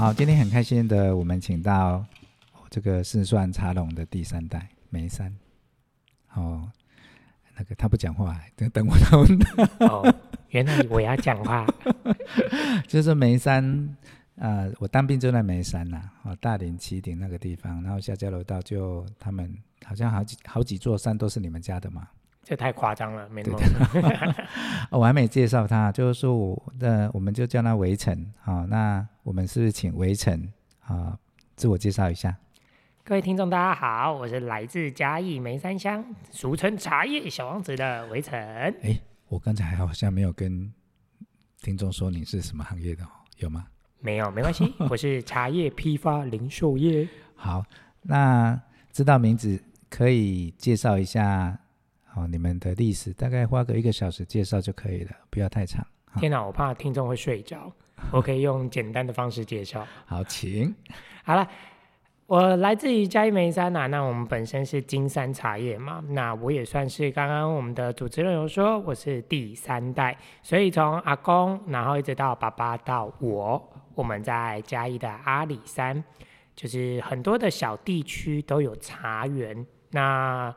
好，今天很开心的，我们请到这个四川茶农的第三代梅山。哦，那个他不讲话，等等我等。哦，原来我要讲话。就是梅山，呃，我当兵就在梅山呐，哦，大林旗顶那个地方，然后下交流道就他们好像好几好几座山都是你们家的嘛。这太夸张了，没那么。我还没介绍他，就是说我的，我们就叫他围城。好，那我们是不是请围城啊，自我介绍一下？各位听众，大家好，我是来自嘉义梅山乡，俗称茶叶小王子的围城。哎，我刚才好像没有跟听众说你是什么行业的，有吗？没有，没关系，我是茶叶批发零售业。好，那知道名字可以介绍一下。好，你们的历史大概花个一个小时介绍就可以了，不要太长。天哪，我怕听众会睡着，我可以用简单的方式介绍。好，请。好了，我来自于嘉义梅山呐，那我们本身是金山茶叶嘛，那我也算是刚刚我们的主持人有说我是第三代，所以从阿公，然后一直到爸爸到我，我们在嘉义的阿里山，就是很多的小地区都有茶园，那。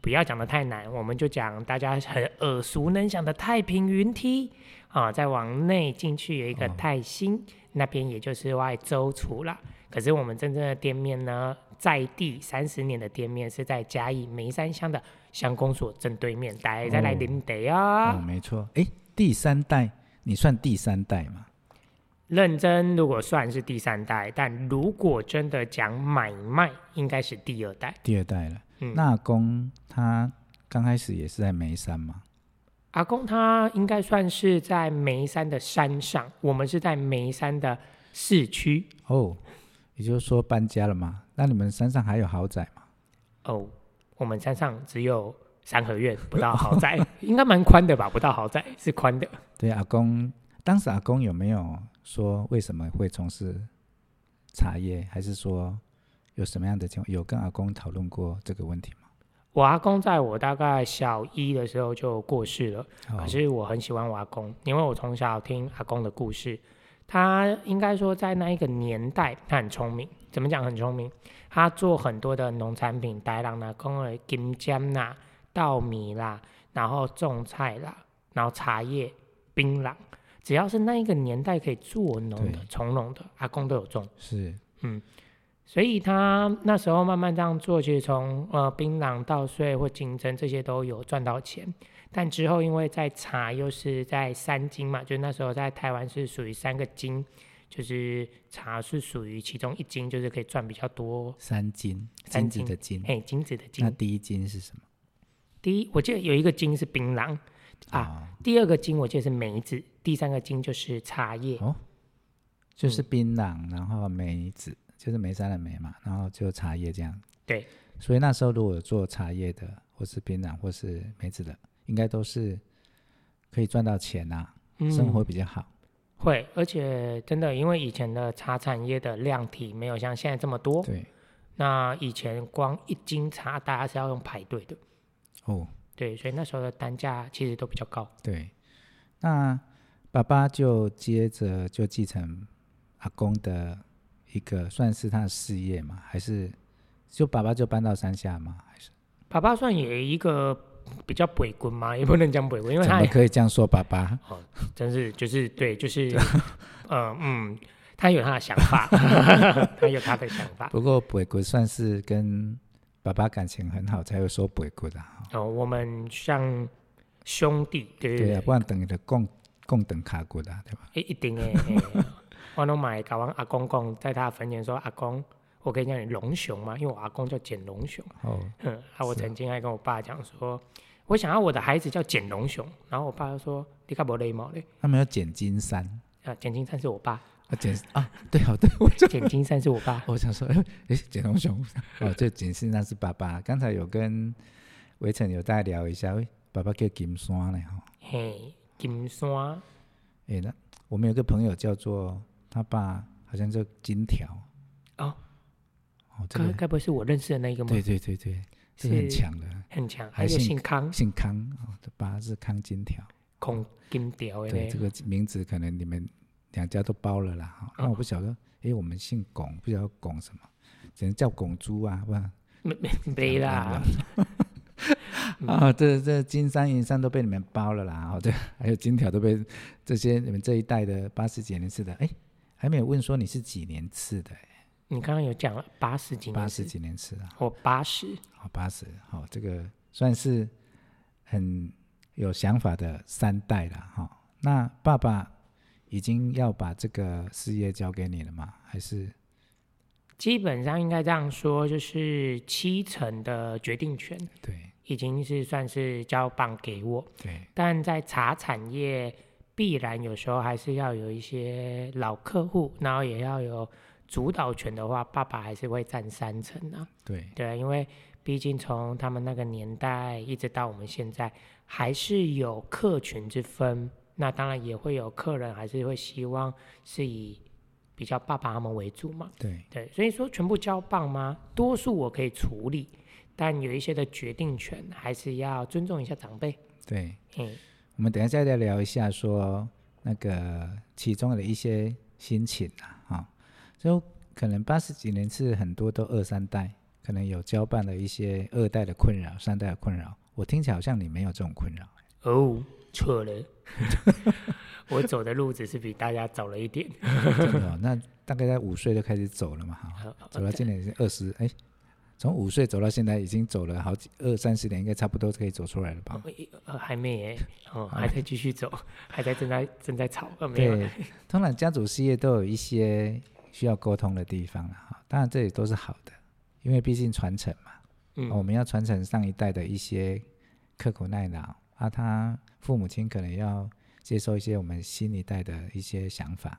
不要讲的太难，我们就讲大家很耳熟能详的太平云梯啊，再往内进去有一个泰兴，哦、那边也就是外周厨了。可是我们真正的店面呢，在地三十年的店面是在嘉义梅山乡的乡公所正对面，大家再来领得啊。哦，没错，哎，第三代，你算第三代吗？认真，如果算是第三代，但如果真的讲买卖，应该是第二代。第二代了。嗯，那阿公他刚开始也是在眉山吗？阿公他应该算是在眉山的山上，我们是在眉山的市区。哦，也就是说搬家了嘛？那你们山上还有豪宅吗？哦，我们山上只有三合院，不到豪宅，应该蛮宽的吧？不到豪宅，是宽的。对，阿公，当时阿公有没有说为什么会从事茶叶，还是说？有什么样的情况？有跟阿公讨论过这个问题吗？我阿公在我大概小一的时候就过世了，哦、可是我很喜欢我阿公，因为我从小听阿公的故事。他应该说在那一个年代，他很聪明。怎么讲很聪明？他做很多的农产品，带让阿公的金针啦、稻米啦，然后种菜啦，然后茶叶、槟榔，只要是那一个年代可以做农的、对从农的，阿公都有种。是，嗯。所以他那时候慢慢这样做，其实从呃槟榔稻穗或金针这些都有赚到钱。但之后因为在茶又是在三金嘛，就那时候在台湾是属于三个金，就是茶是属于其中一金，就是可以赚比较多。三金，三金子的金，哎，金子的金。那第一金是什么？第一，我记得有一个金是槟榔啊，哦、第二个金我记得是梅子，第三个金就是茶叶。哦，就是槟榔，然后梅子。就是梅山的梅嘛，然后就茶叶这样。对，所以那时候如果有做茶叶的，或是槟榔，或是梅子的，应该都是可以赚到钱呐、啊，嗯、生活比较好。会，而且真的，因为以前的茶产业的量体没有像现在这么多。对。那以前光一斤茶，大家是要用排队的。哦。对，所以那时候的单价其实都比较高。对。那爸爸就接着就继承阿公的。一个算是他的事业吗？还是就爸爸就搬到山下吗？还是爸爸算也一个比较北军吗？也不能讲北军，因为他可以这样说爸爸？哦，真是就是对，就是嗯 嗯，他有他的想法，他有他的想法。不过北军算是跟爸爸感情很好，才会说北军的。哦，我们像兄弟，对对，对啊，不然等于的共共等卡骨的，对吧？欸、一定诶。我拢买搞完阿公公，在他坟前说：“阿公，我可以叫你龙雄吗？因为我阿公叫简龙熊。”哦，嗯，啊，我曾经还跟我爸讲说，啊、我想要我的孩子叫简龙熊。然后我爸就说：“你看不礼貌嘞。”他们要简金山啊，简金山是我爸啊，简啊，对好对，我简金山是我爸。我想说，哎，简龙雄哦，这简金山是爸爸。刚才有跟围城有大家聊一下，喂，爸爸叫金山嘞哈。嘿，金山。哎，那我们有个朋友叫做。他爸好像叫金条。哦，哦，这个。该不会是我认识的那一个吗？对对对对，是。很强的，很强，还姓康，姓康哦，他爸是康金条，康金条。对，这个名字可能你们两家都包了啦。哈，那我不晓得，哎、哦，我们姓龚，不晓得龚什么，只能叫龚珠啊，不然。没没没啦。啊，这这金山银山都被你们包了啦，哦，对，还有金条都被这些你们这一代的八十几年次的，哎，还没有问说你是几年次的？你刚刚有讲了八十几年，八十几年次啊，我八十，好八十，好这个算是很有想法的三代了哈。那爸爸已经要把这个事业交给你了吗？还是？基本上应该这样说，就是七成的决定权，对，已经是算是交棒给我。对，但在茶产业，必然有时候还是要有一些老客户，然后也要有主导权的话，爸爸还是会占三成啊。对，对，因为毕竟从他们那个年代一直到我们现在，还是有客群之分。那当然也会有客人，还是会希望是以。比较爸爸他们为主嘛，对对，所以说全部交棒吗？多数我可以处理，但有一些的决定权还是要尊重一下长辈。对，嗯，我们等一下再聊一下说那个其中的一些心情啊，哈，就可能八十几年是很多都二三代，可能有交办的一些二代的困扰、三代的困扰。我听起来好像你没有这种困扰。哦，错了。我走的路只是比大家早了一点，真的哦，那大概在五岁就开始走了嘛，哈，走到今年是二十，哎，从五岁走到现在已经走了好几二三十年，应该差不多可以走出来了吧？呃，还没耶，哦，还在继续走，还在正在正在吵，对，通常家族事业都有一些需要沟通的地方了，哈，当然这也都是好的，因为毕竟传承嘛，嗯，我们要传承上一代的一些刻苦耐劳，啊，他父母亲可能要。接受一些我们新一代的一些想法，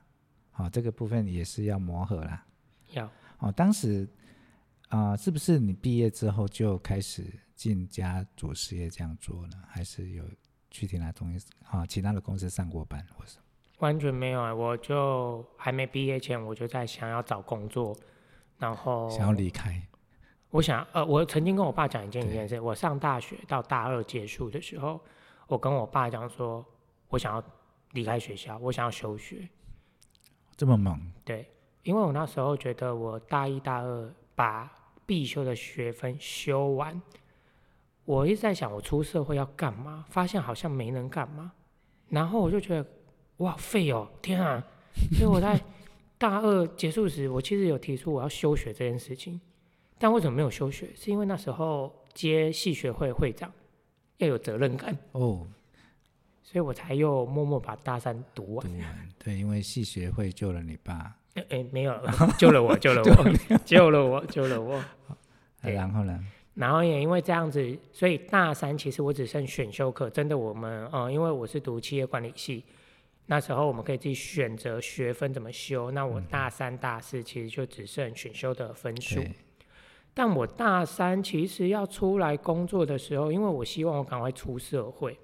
好、哦，这个部分也是要磨合啦。要哦，当时啊、呃，是不是你毕业之后就开始进家族事业这样做呢？还是有去其他东西啊？其他的公司上过班，或是完全没有啊！我就还没毕业前，我就在想要找工作，然后想要离开。我想呃，我曾经跟我爸讲一件一件事：我上大学到大二结束的时候，我跟我爸讲说。我想要离开学校，我想要休学。这么猛？对，因为我那时候觉得我大一大二把必修的学分修完，我一直在想我出社会要干嘛，发现好像没能干嘛，然后我就觉得哇废哦，天啊！所以我在大二结束时，我其实有提出我要休学这件事情，但为什么没有休学？是因为那时候接系学会会长要有责任感哦。所以我才又默默把大三读完。读完，对，因为系学会救了你爸。哎、欸，没有，救了我，救了我，救了我，救了我。然后呢？然后也因为这样子，所以大三其实我只剩选修课。真的，我们嗯，因为我是读企业管理系，那时候我们可以自己选择学分怎么修。那我大三、大四其实就只剩选修的分数。但我大三其实要出来工作的时候，因为我希望我赶快出社会。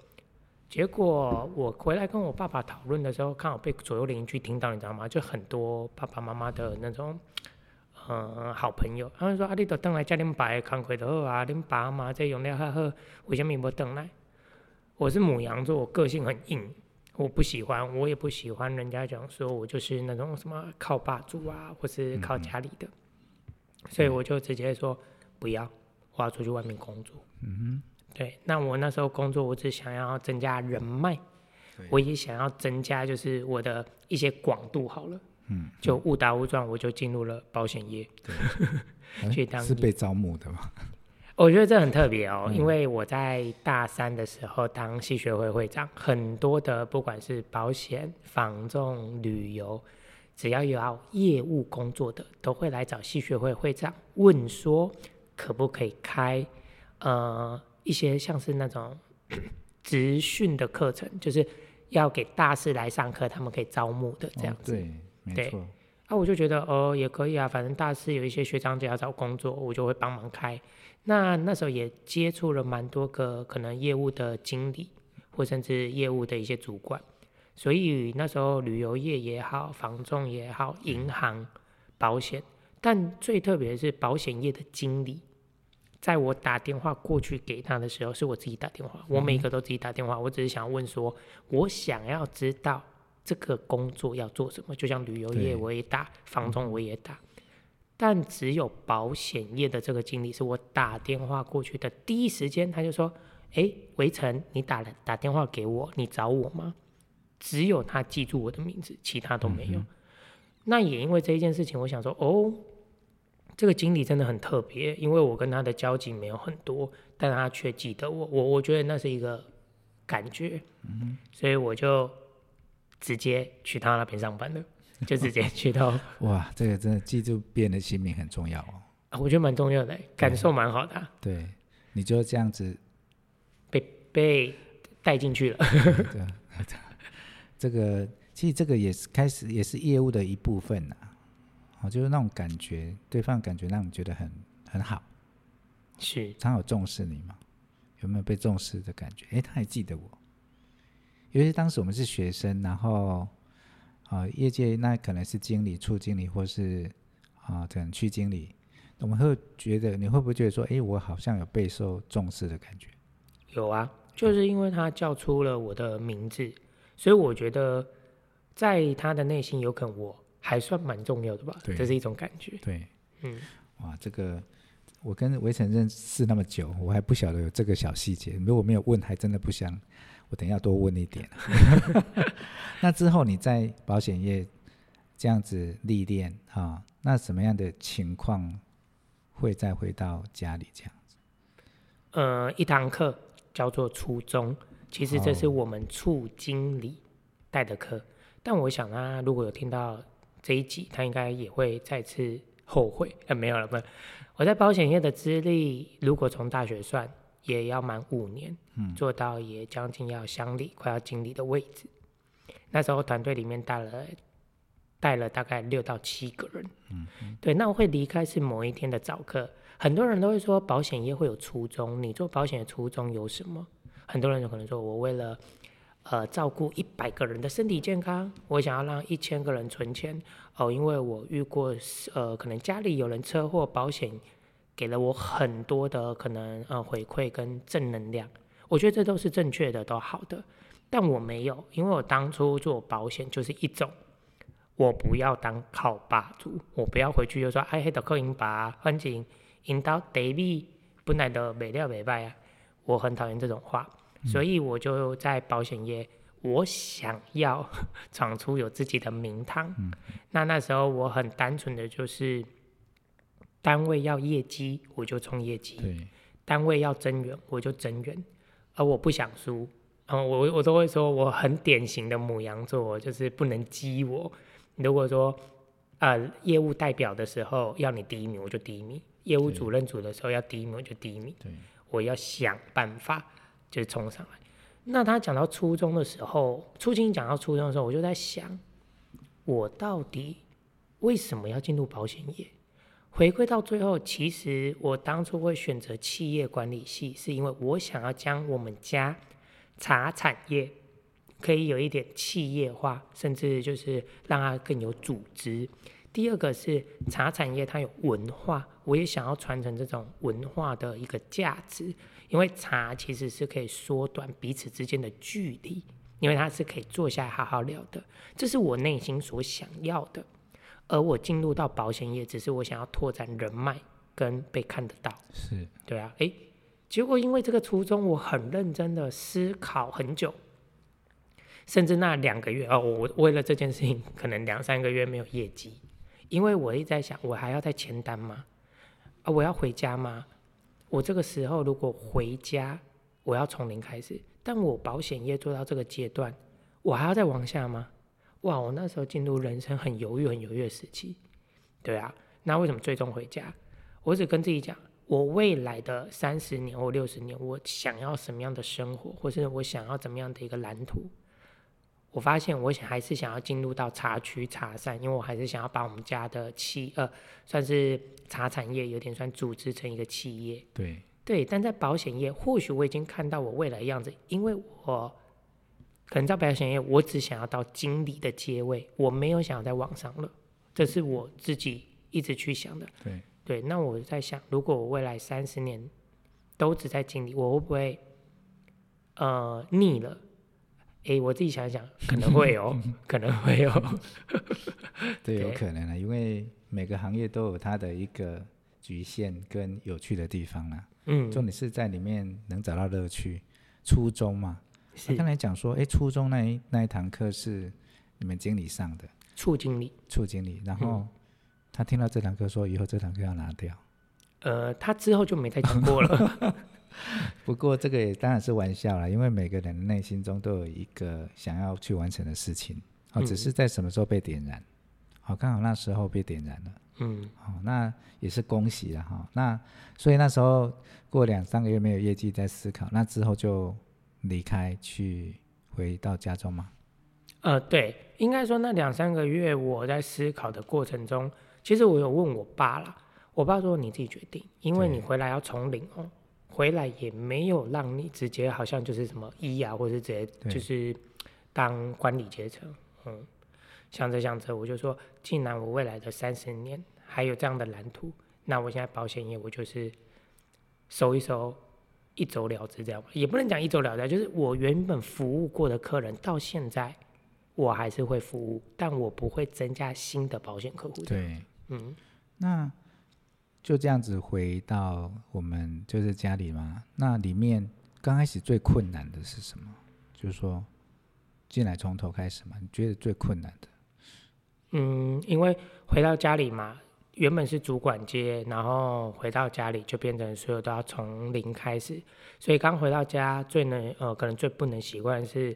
结果我回来跟我爸爸讨论的时候，刚好被左右邻居听到，你知道吗？就很多爸爸妈妈的那种，嗯，好朋友，他们说：“啊，你都等来家里摆康亏的好啊，你爸妈在用料还好，为什么不等来？”我是母羊座，我个性很硬，我不喜欢，我也不喜欢人家讲说我就是那种什么靠爸族啊，或是靠家里的，嗯、所以我就直接说不要，我要出去外面工作。嗯哼。对，那我那时候工作，我只想要增加人脉，我也想要增加就是我的一些广度好了，嗯，就误打误撞我就进入了保险业，对，去当是被招募的吗？我觉得这很特别哦，嗯、因为我在大三的时候当系学会会长，很多的不管是保险、房仲、旅游，只要有要业务工作的，都会来找系学会会长问说可不可以开，呃。一些像是那种 职训的课程，就是要给大四来上课，他们可以招募的这样子。哦、对，对，没错。啊，我就觉得哦，也可以啊，反正大四有一些学长姐要找工作，我就会帮忙开。那那时候也接触了蛮多个可能业务的经理，或甚至业务的一些主管。所以那时候旅游业也好，房仲也好，银行、保险，但最特别的是保险业的经理。在我打电话过去给他的时候，是我自己打电话。我每一个都自己打电话，我只是想问说，我想要知道这个工作要做什么，就像旅游业我也打，房仲我也打，但只有保险业的这个经理是我打电话过去的第一时间，他就说：“哎，围城，你打了打电话给我，你找我吗？”只有他记住我的名字，其他都没有。嗯、那也因为这一件事情，我想说，哦，这个经理真的很特别，因为我跟他的交集没有很多，但他却记得我，我我觉得那是一个感觉，嗯、所以我就。直接去他那边上班了，就直接去到。哇，这个真的记住别人的姓名很重要哦。啊，我觉得蛮重要的，感受蛮好的啊。对，你就这样子被被带进去了。对，这个其实这个也是开始也是业务的一部分呐。哦，就是那种感觉，对方感觉让你觉得很很好。是，他有重视你吗？有没有被重视的感觉？哎，他还记得我。因为当时我们是学生，然后啊，业界那可能是经理、处经理，或是啊，可能区经理，我们会觉得，你会不会觉得说，哎，我好像有备受重视的感觉？有啊，就是因为他叫出了我的名字，所以我觉得在他的内心，有可能我还算蛮重要的吧。对，这是一种感觉。对，嗯，哇，这个我跟维城认识那么久，我还不晓得有这个小细节，如果没有问，还真的不想。我等一下多问一点。那之后你在保险业这样子历练啊，那什么样的情况会再回到家里这样子？呃，一堂课叫做初中，其实这是我们处经理带的课。哦、但我想啊，如果有听到这一集，他应该也会再次后悔。呃，没有了，不是。我在保险业的资历，如果从大学算。也要满五年，嗯，做到也将近要乡里，快要经理的位置。那时候团队里面带了带了大概六到七个人，嗯，嗯，对。那我会离开是某一天的早课，很多人都会说保险业会有初衷，你做保险的初衷有什么？很多人有可能说我为了呃照顾一百个人的身体健康，我想要让一千个人存钱哦，因为我遇过呃可能家里有人车祸保险。给了我很多的可能呃回馈跟正能量，我觉得这都是正确的，都好的。但我没有，因为我当初做保险就是一种，我不要当靠霸主，我不要回去就说哎，黑的扣银把环境引导得利，本来的没料没败啊，我很讨厌这种话，所以我就在保险业，我想要 闯出有自己的名堂。嗯、那那时候我很单纯的就是。单位要业绩，我就冲业绩；单位要增员，我就增员。而我不想输，嗯，我我都会说，我很典型的母羊座，就是不能激我。如果说，呃，业务代表的时候要你第一名，我就第一名；业务主任组的时候要第一名，我就第一名。对我要想办法就冲上来。那他讲到初中的时候，初经讲到初中的时候，我就在想，我到底为什么要进入保险业？回归到最后，其实我当初会选择企业管理系，是因为我想要将我们家茶产业可以有一点企业化，甚至就是让它更有组织。第二个是茶产业它有文化，我也想要传承这种文化的一个价值，因为茶其实是可以缩短彼此之间的距离，因为它是可以坐下来好好聊的，这是我内心所想要的。而我进入到保险业，只是我想要拓展人脉跟被看得到。是，对啊，诶，结果因为这个初衷，我很认真的思考很久，甚至那两个月哦，我为了这件事情，可能两三个月没有业绩，因为我一直在想，我还要再签单吗？啊，我要回家吗？我这个时候如果回家，我要从零开始，但我保险业做到这个阶段，我还要再往下吗？哇！我那时候进入人生很犹豫、很犹豫的时期，对啊。那为什么最终回家？我只跟自己讲，我未来的三十年或六十年，我想要什么样的生活，或是我想要怎么样的一个蓝图？我发现我想还是想要进入到茶区茶山，因为我还是想要把我们家的企呃，算是茶产业有点算组织成一个企业。对对，但在保险业，或许我已经看到我未来的样子，因为我。可能在保险业，我只想要到经理的阶位，我没有想要在网上了，这是我自己一直去想的。对对，那我在想，如果我未来三十年都只在经理，我会不会呃腻了？哎，我自己想一想，可能会有，可能会有。对，有可能啊，因为每个行业都有它的一个局限跟有趣的地方啊。嗯，重点是在里面能找到乐趣。初中嘛，他刚才讲说，哎，初中那一那一堂课是你们经理上的，处经理，处经理。然后他听到这堂课说，以后这堂课要拿掉。呃，他之后就没再讲过了。不过这个也当然是玩笑啦，因为每个人的内心中都有一个想要去完成的事情，哦，只是在什么时候被点燃，好，刚好那时候被点燃了，嗯，好，那也是恭喜了哈。那所以那时候过两三个月没有业绩，在思考，那之后就离开去回到家中吗？呃，对，应该说那两三个月我在思考的过程中，其实我有问我爸啦，我爸说你自己决定，因为你回来要从零哦。回来也没有让你直接好像就是什么医啊，或者是直接就是当管理阶层。嗯，想着想着，我就说，既然我未来的三十年还有这样的蓝图，那我现在保险业我就是收一收，一走了之，这样也不能讲一走了之，就是我原本服务过的客人到现在我还是会服务，但我不会增加新的保险客户。对，嗯，那。就这样子回到我们就是家里嘛。那里面刚开始最困难的是什么？就是说进来从头开始嘛。你觉得最困难的？嗯，因为回到家里嘛，原本是主管接，然后回到家里就变成所有都要从零开始。所以刚回到家最能呃，可能最不能习惯是。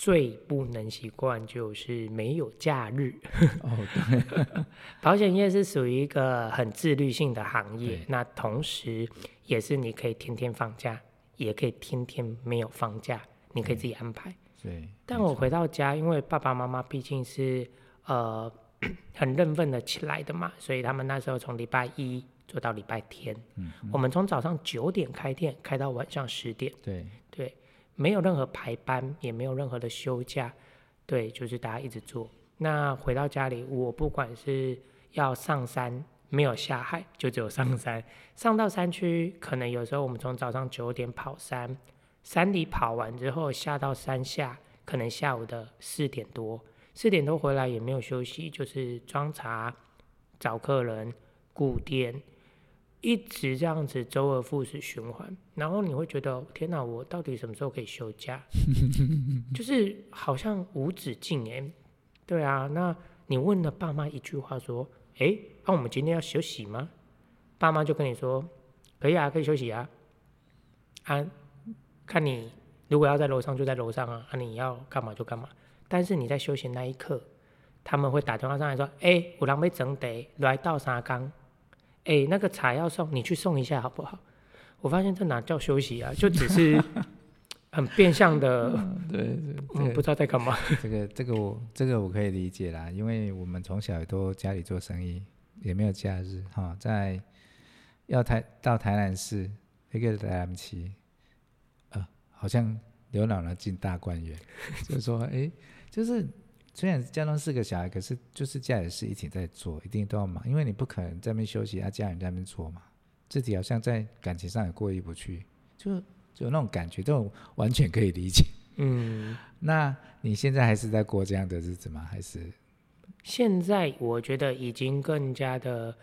最不能习惯就是没有假日。哦，对，保险业是属于一个很自律性的行业，那同时也是你可以天天放假，也可以天天没有放假，你可以自己安排。对。但我回到家，因为爸爸妈妈毕竟是呃很认份的起来的嘛，所以他们那时候从礼拜一做到礼拜天。嗯。我们从早上九点开店，开到晚上十点。对。没有任何排班，也没有任何的休假，对，就是大家一直做。那回到家里，我不管是要上山，没有下海，就只有上山。上到山区，可能有时候我们从早上九点跑山，山里跑完之后下到山下，可能下午的四点多，四点多回来也没有休息，就是装茶、找客人、顾店。一直这样子周而复始循环，然后你会觉得天哪，我到底什么时候可以休假？就是好像无止境哎。对啊，那你问了爸妈一句话说：“哎，那我们今天要休息吗？”爸妈就跟你说：“可以啊，可以休息啊。”啊，看你如果要在楼上就在楼上啊，啊你要干嘛就干嘛。但是你在休息那一刻，他们会打电话上来说：“哎，有人要整地来到三岗。”哎、欸，那个茶要送，你去送一下好不好？我发现这哪叫休息啊，就只是 很变相的，对对，嗯，不知道在干嘛。这个这个我这个我可以理解啦，因为我们从小也都家里做生意，也没有假日哈，在要台到台南市一个台南期，呃，好像刘姥姥进大观园，就是说，哎、欸，就是。虽然家中四个小孩，可是就是家里事一起在做，一定都要忙，因为你不可能在那边休息，啊，家人在那边做嘛。自己好像在感情上也过意不去，就就有那种感觉，这种完全可以理解。嗯，那你现在还是在过这样的日子吗？还是？现在我觉得已经更加的，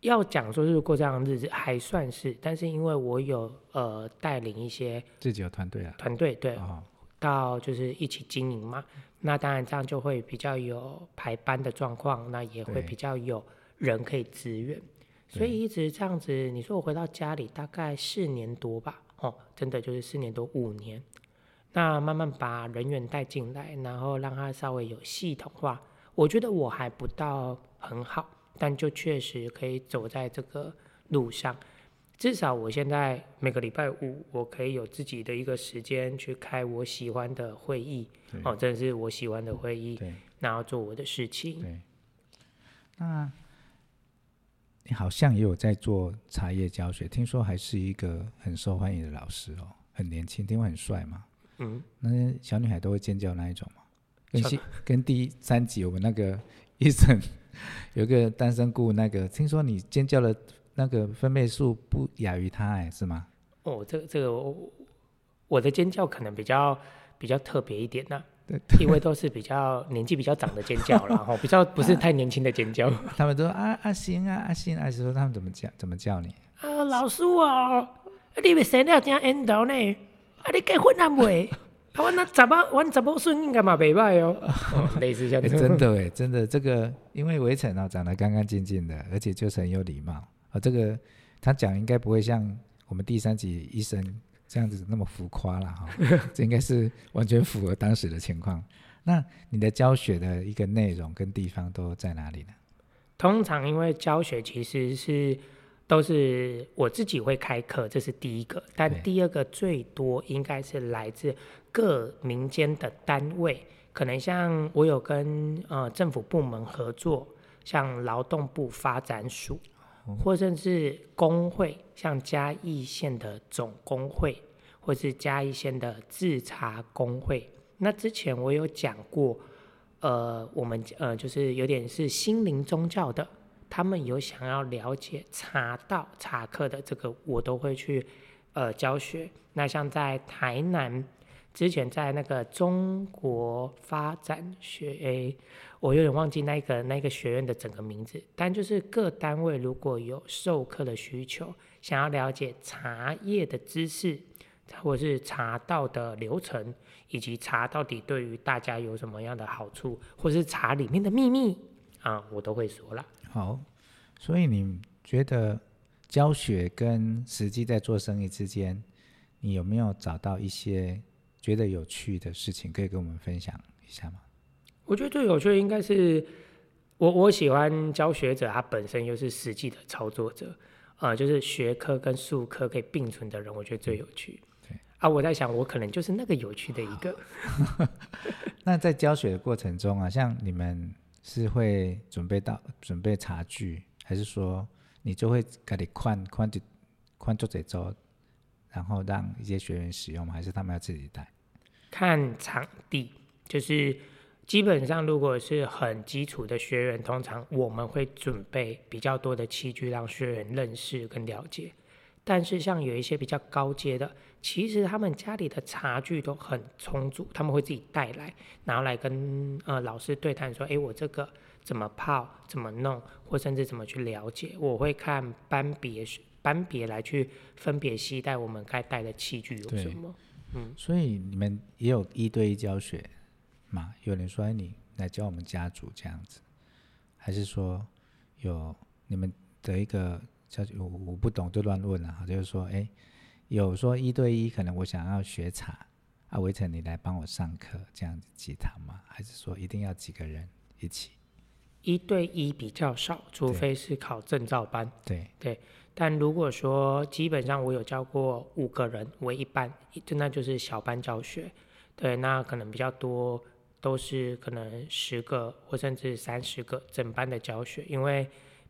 要讲说是过这样的日子还算是，但是因为我有呃带领一些自己有团队啊，团队对。哦到就是一起经营嘛，那当然这样就会比较有排班的状况，那也会比较有人可以支援，所以一直这样子。你说我回到家里大概四年多吧，哦，真的就是四年多五年，那慢慢把人员带进来，然后让他稍微有系统化。我觉得我还不到很好，但就确实可以走在这个路上。至少我现在每个礼拜五，我可以有自己的一个时间去开我喜欢的会议，哦，真的是我喜欢的会议，对，然后做我的事情。对，那你好像也有在做茶叶教学，听说还是一个很受欢迎的老师哦，很年轻，听说很帅嘛。嗯，那些小女孩都会尖叫那一种嘛？跟 跟第三集我们那个医生有一个单身顾，那个听说你尖叫了。那个分贝数不亚于他哎，是吗？哦，这个这个我，我的尖叫可能比较比较特别一点呢、啊。对，因为都是比较年纪比较长的尖叫，然后比较不是太年轻的尖叫。啊、他们都说啊阿星啊阿星，还是说他们怎么叫怎么叫你？啊老师啊，你别生了真缘投呢，啊你结婚了没？啊我那怎么我怎么孙应该嘛没败哦，类似这样、欸。真的哎，真的这个，因为围城啊长得干干净净的，而且就是很有礼貌啊。这个他讲应该不会像我们第三集医生。这样子那么浮夸了哈，这应该是完全符合当时的情况。那你的教学的一个内容跟地方都在哪里呢？通常因为教学其实是都是我自己会开课，这是第一个。但第二个最多应该是来自各民间的单位，可能像我有跟呃政府部门合作，像劳动部发展署。或甚至工会，像嘉义县的总工会，或是嘉义县的制茶工会。那之前我有讲过，呃，我们呃就是有点是心灵宗教的，他们有想要了解茶道、茶客的这个，我都会去呃教学。那像在台南。之前在那个中国发展学，诶，我有点忘记那个那个学院的整个名字，但就是各单位如果有授课的需求，想要了解茶叶的知识，或者是茶道的流程，以及茶到底对于大家有什么样的好处，或是茶里面的秘密啊，我都会说了。好，所以你觉得教学跟实际在做生意之间，你有没有找到一些？觉得有趣的事情可以跟我们分享一下吗？我觉得最有趣的应该是我我喜欢教学者，他本身又是实际的操作者，呃，就是学科跟术科可以并存的人，我觉得最有趣。对啊，我在想，我可能就是那个有趣的一个。那在教学的过程中啊，像你们是会准备到准备茶具，还是说你就会给你宽宽就宽做这周？然后让一些学员使用吗？还是他们要自己带？看场地，就是基本上如果是很基础的学员，通常我们会准备比较多的器具让学员认识跟了解。但是像有一些比较高阶的，其实他们家里的茶具都很充足，他们会自己带来，然后来跟呃老师对谈说：“哎，我这个怎么泡，怎么弄，或甚至怎么去了解。”我会看班别。班别来去分别携带我们该带的器具有什么？嗯，所以你们也有一对一教学吗？有人说你来教我们家族这样子，还是说有你们的一个教我我不懂就乱问了哈，就是说哎，有说一对一可能我想要学茶啊，维成你来帮我上课这样子几堂吗？还是说一定要几个人一起？一对一比较少，除非是考证照班。对对。但如果说基本上我有教过五个人为一班，那就是小班教学。对，那可能比较多都是可能十个或甚至三十个整班的教学，因为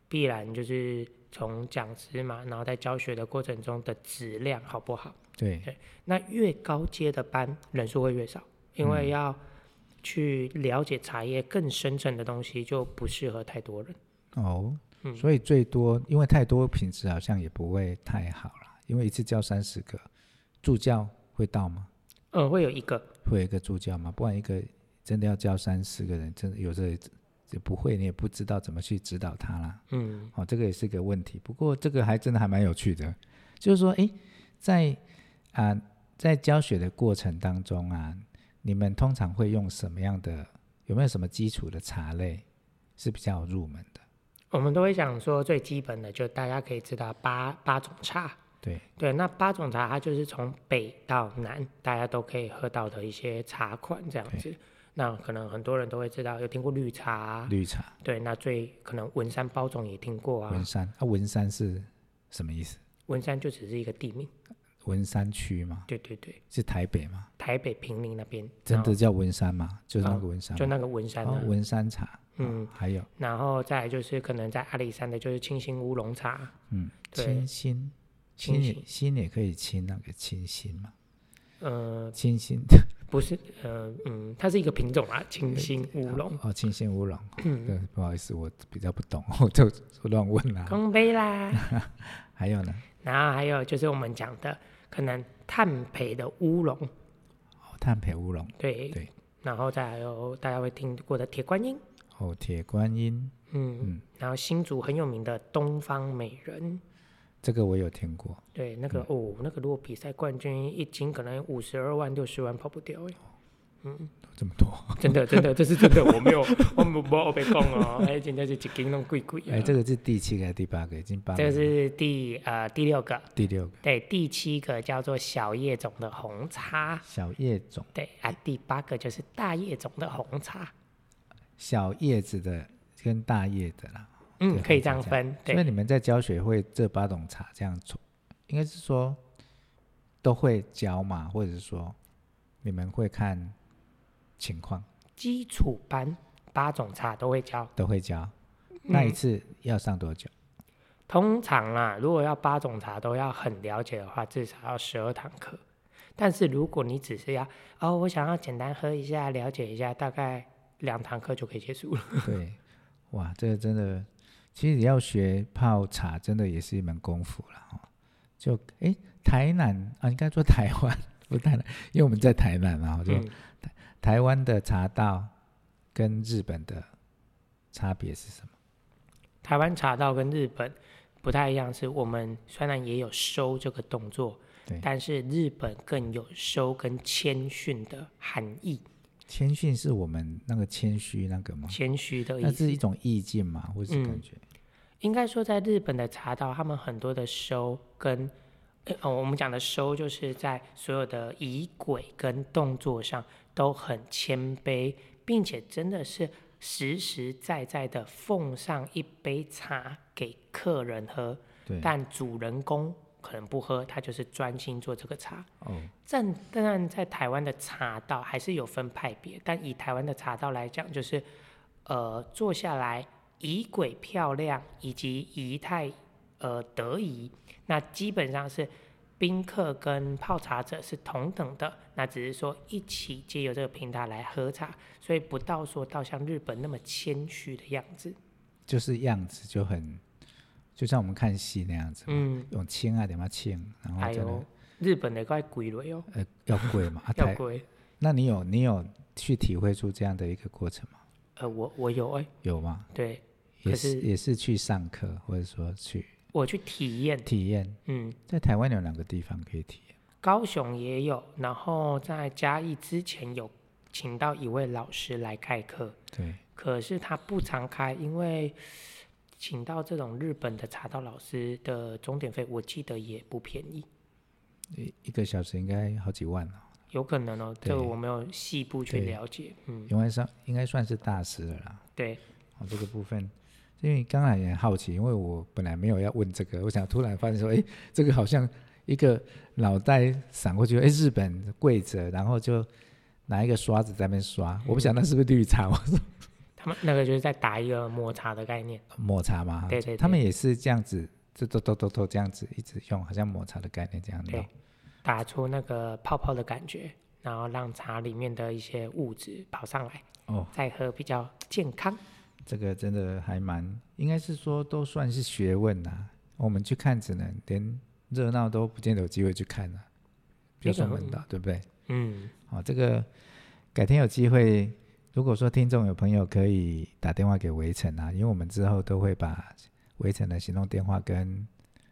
必然就是从讲师嘛，然后在教学的过程中的质量好不好？对对。那越高阶的班人数会越少，因为要去了解茶叶更深层的东西，就不适合太多人。哦。所以最多，因为太多品质好像也不会太好了。因为一次教三十个助教会到吗？嗯，会有一个，会有一个助教吗？不然一个真的要教三十个人，真的有时候也不会，你也不知道怎么去指导他啦。嗯，哦，这个也是个问题。不过这个还真的还蛮有趣的，就是说，哎，在啊、呃，在教学的过程当中啊，你们通常会用什么样的？有没有什么基础的茶类是比较入门的？我们都会讲说最基本的，就大家可以知道八八种茶。对对，那八种茶它就是从北到南，大家都可以喝到的一些茶款这样子。那可能很多人都会知道，有听过绿茶。绿茶。对，那最可能文山包种也听过啊。文山，啊，文山是什么意思？文山就只是一个地名。文山区吗？对对对。是台北吗？台北平林那边。真的叫文山吗？就是那个文山。就那个文山。哦，文山茶。嗯，还有，然后再来就是可能在阿里山的，就是清新乌龙茶。嗯，清新，清新，新也可以清那个清新嘛。呃，清新不是，呃，嗯，它是一个品种啊，清新乌龙。哦，清新乌龙。嗯，对，不好意思，我比较不懂，我就乱问啦。空杯啦。还有呢？然后还有就是我们讲的可能碳焙的乌龙。哦，碳焙乌龙。对对，然后再还有大家会听过的铁观音。哦，铁观音。嗯嗯。然后新竹很有名的东方美人。这个我有听过。对，那个、嗯、哦，那个如果比赛冠军一斤可能五十二万六十万跑不掉哎。嗯。这么多，真的真的，这是真的，我没有，我没有别讲哦，哎，真的是一斤弄贵贵。哎，这个是第七个、第八个，已经八个。这个是第呃第六个。第六个。对，第七个叫做小叶种的红茶。小叶种。对啊，第八个就是大叶种的红茶。小叶子的跟大叶的啦。嗯，可以这样分。对。所以你们在教学会这八种茶这样做，应该是说都会教嘛，或者是说你们会看情况。基础班八种茶都会教，都会教。那一次要上多久？嗯、通常啦，如果要八种茶都要很了解的话，至少要十二堂课。但是如果你只是要哦，我想要简单喝一下，了解一下，大概两堂课就可以结束了。对，哇，这个真的，其实你要学泡茶，真的也是一门功夫了。就哎，台南啊，应该说台湾，不台南，因为我们在台南啊，就。嗯台湾的茶道跟日本的差别是什么？台湾茶道跟日本不太一样，是我们虽然也有收这个动作，对，但是日本更有收跟谦逊的含义。谦逊是我们那个谦虚那个吗？谦虚的意思，那是一种意境嘛，或是感觉？嗯，应该说，在日本的茶道，他们很多的收跟。哦，我们讲的收就是在所有的仪轨跟动作上都很谦卑，并且真的是实实在在的奉上一杯茶给客人喝。对。但主人公可能不喝，他就是专心做这个茶。哦。但当然，在台湾的茶道还是有分派别，但以台湾的茶道来讲，就是呃坐下来仪轨漂亮以及仪态呃得宜。那基本上是宾客跟泡茶者是同等的，那只是说一起借由这个平台来喝茶，所以不到说到像日本那么谦虚的样子，就是样子就很，就像我们看戏那样子，嗯，用轻啊点嘛轻，然后就、哎、日本的怪贵了哟，呃，要贵嘛，要贵。那你有你有去体会出这样的一个过程吗？呃，我我有哎、欸，有吗？对，也是也是去上课或者说去。我去体验，体验，嗯，在台湾有两个地方可以体验，高雄也有，然后在嘉义之前有请到一位老师来开课，对，可是他不常开，因为请到这种日本的茶道老师的钟点费，我记得也不便宜，一一个小时应该好几万哦，有可能哦，这个我没有细部去了解，嗯，应该算应该算是大师了啦，对，哦，这个部分。因为刚才也很好奇，因为我本来没有要问这个，我想突然发现说，哎，这个好像一个脑袋闪过去，哎，日本跪着，然后就拿一个刷子在那边刷，嗯、我不晓得那是不是绿茶？我说他们那个就是在打一个抹茶的概念，抹茶嘛，对，对对，他们也是这样子，就都都都都这样子一直用，好像抹茶的概念这样子，打出那个泡泡的感觉，然后让茶里面的一些物质跑上来，哦，再喝比较健康。这个真的还蛮，应该是说都算是学问呐、啊。我们去看，只能连热闹都不见得有机会去看了、啊，就算闻到，对不对？嗯。好、哦，这个改天有机会，如果说听众有朋友可以打电话给围城啊，因为我们之后都会把围城的行动电话跟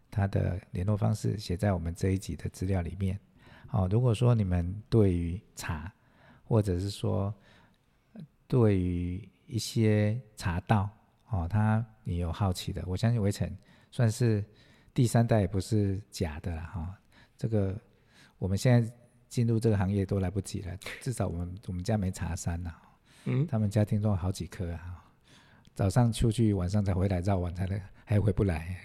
他的联络方式写在我们这一集的资料里面。哦，如果说你们对于茶，或者是说对于一些茶道哦，他你有好奇的，我相信围城算是第三代，也不是假的了哈、哦。这个我们现在进入这个行业都来不及了，至少我们我们家没茶山呐。嗯，他们家听说好几颗啊，早上出去，晚上才回来，绕完才能还回不来，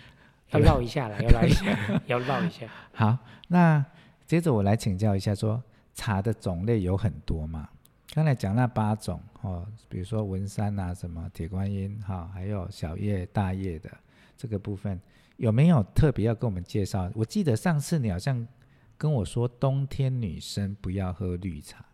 要绕一下了，要绕一下，要绕一下。好，那接着我来请教一下说，说茶的种类有很多嘛？刚才讲那八种哦，比如说文山啊，什么铁观音哈、哦，还有小叶、大叶的这个部分，有没有特别要跟我们介绍？我记得上次你好像跟我说，冬天女生不要喝绿茶，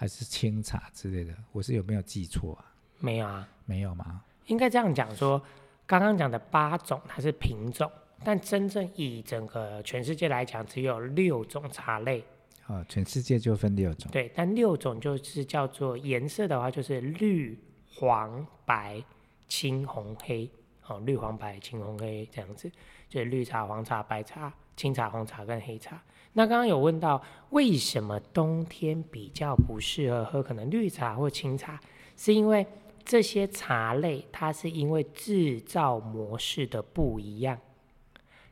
还是清茶之类的，我是有没有记错啊？没有啊，没有吗？应该这样讲说，刚刚讲的八种它是品种，但真正以整个全世界来讲，只有六种茶类。哦，全世界就分六种。对，但六种就是叫做颜色的话，就是绿、黄、白、青、红、黑。哦，绿、黄、白、青、红、黑这样子，就是绿茶、黄茶、白茶、青茶、红茶跟黑茶。那刚刚有问到，为什么冬天比较不适合喝可能绿茶或清茶？是因为这些茶类它是因为制造模式的不一样，